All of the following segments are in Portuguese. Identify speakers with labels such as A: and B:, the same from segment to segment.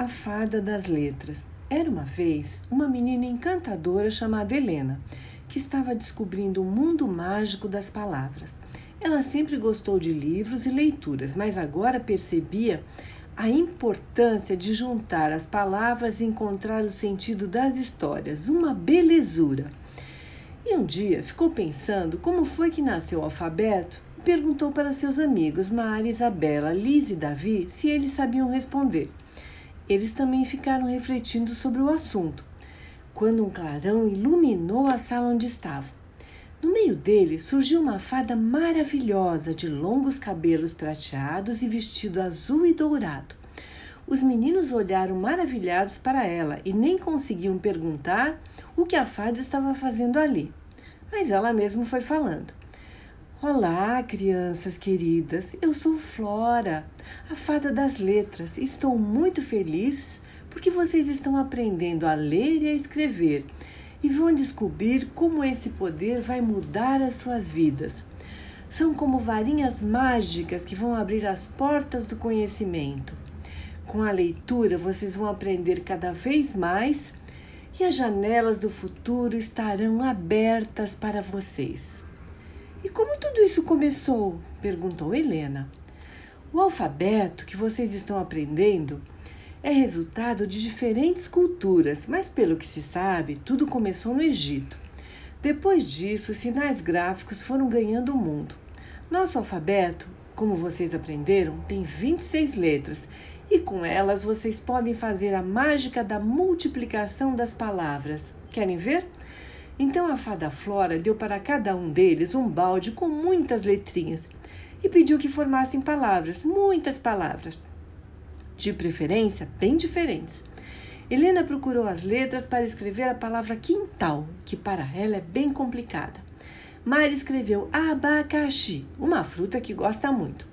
A: A Fada das Letras. Era uma vez uma menina encantadora chamada Helena, que estava descobrindo o mundo mágico das palavras. Ela sempre gostou de livros e leituras, mas agora percebia a importância de juntar as palavras e encontrar o sentido das histórias, uma belezura. E um dia ficou pensando como foi que nasceu o alfabeto e perguntou para seus amigos Mari, Isabela, Liz e Davi se eles sabiam responder. Eles também ficaram refletindo sobre o assunto, quando um clarão iluminou a sala onde estavam. No meio dele surgiu uma fada maravilhosa de longos cabelos prateados e vestido azul e dourado. Os meninos olharam maravilhados para ela e nem conseguiam perguntar o que a fada estava fazendo ali. Mas ela mesma foi falando. Olá, crianças queridas. Eu sou Flora, a fada das letras. Estou muito feliz porque vocês estão aprendendo a ler e a escrever e vão descobrir como esse poder vai mudar as suas vidas. São como varinhas mágicas que vão abrir as portas do conhecimento. Com a leitura, vocês vão aprender cada vez mais e as janelas do futuro estarão abertas para vocês. E como tudo isso começou? perguntou Helena. O alfabeto que vocês estão aprendendo é resultado de diferentes culturas, mas pelo que se sabe, tudo começou no Egito. Depois disso, os sinais gráficos foram ganhando o mundo. Nosso alfabeto, como vocês aprenderam, tem 26 letras e com elas vocês podem fazer a mágica da multiplicação das palavras. Querem ver? Então a fada Flora deu para cada um deles um balde com muitas letrinhas e pediu que formassem palavras, muitas palavras, de preferência bem diferentes. Helena procurou as letras para escrever a palavra quintal, que para ela é bem complicada. Mari escreveu abacaxi, uma fruta que gosta muito.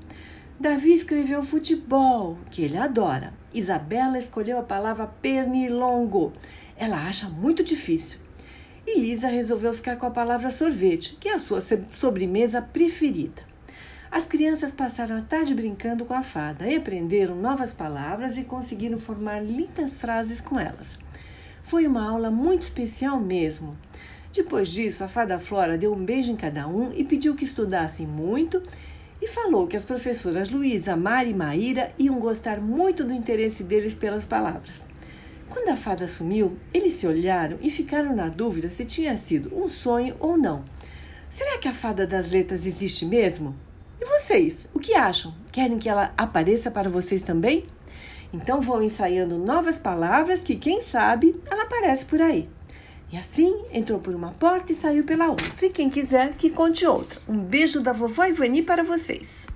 A: Davi escreveu futebol, que ele adora. Isabela escolheu a palavra pernilongo. Ela acha muito difícil e Lisa resolveu ficar com a palavra sorvete, que é a sua sobremesa preferida. As crianças passaram a tarde brincando com a fada e aprenderam novas palavras e conseguiram formar lindas frases com elas. Foi uma aula muito especial mesmo. Depois disso, a fada Flora deu um beijo em cada um e pediu que estudassem muito e falou que as professoras Luísa, Mari e Maíra iam gostar muito do interesse deles pelas palavras. Quando a fada sumiu, eles se olharam e ficaram na dúvida se tinha sido um sonho ou não. Será que a fada das letras existe mesmo? E vocês, o que acham? Querem que ela apareça para vocês também? Então vão ensaiando novas palavras que, quem sabe, ela aparece por aí. E assim entrou por uma porta e saiu pela outra. E quem quiser que conte outra. Um beijo da vovó Ivani para vocês.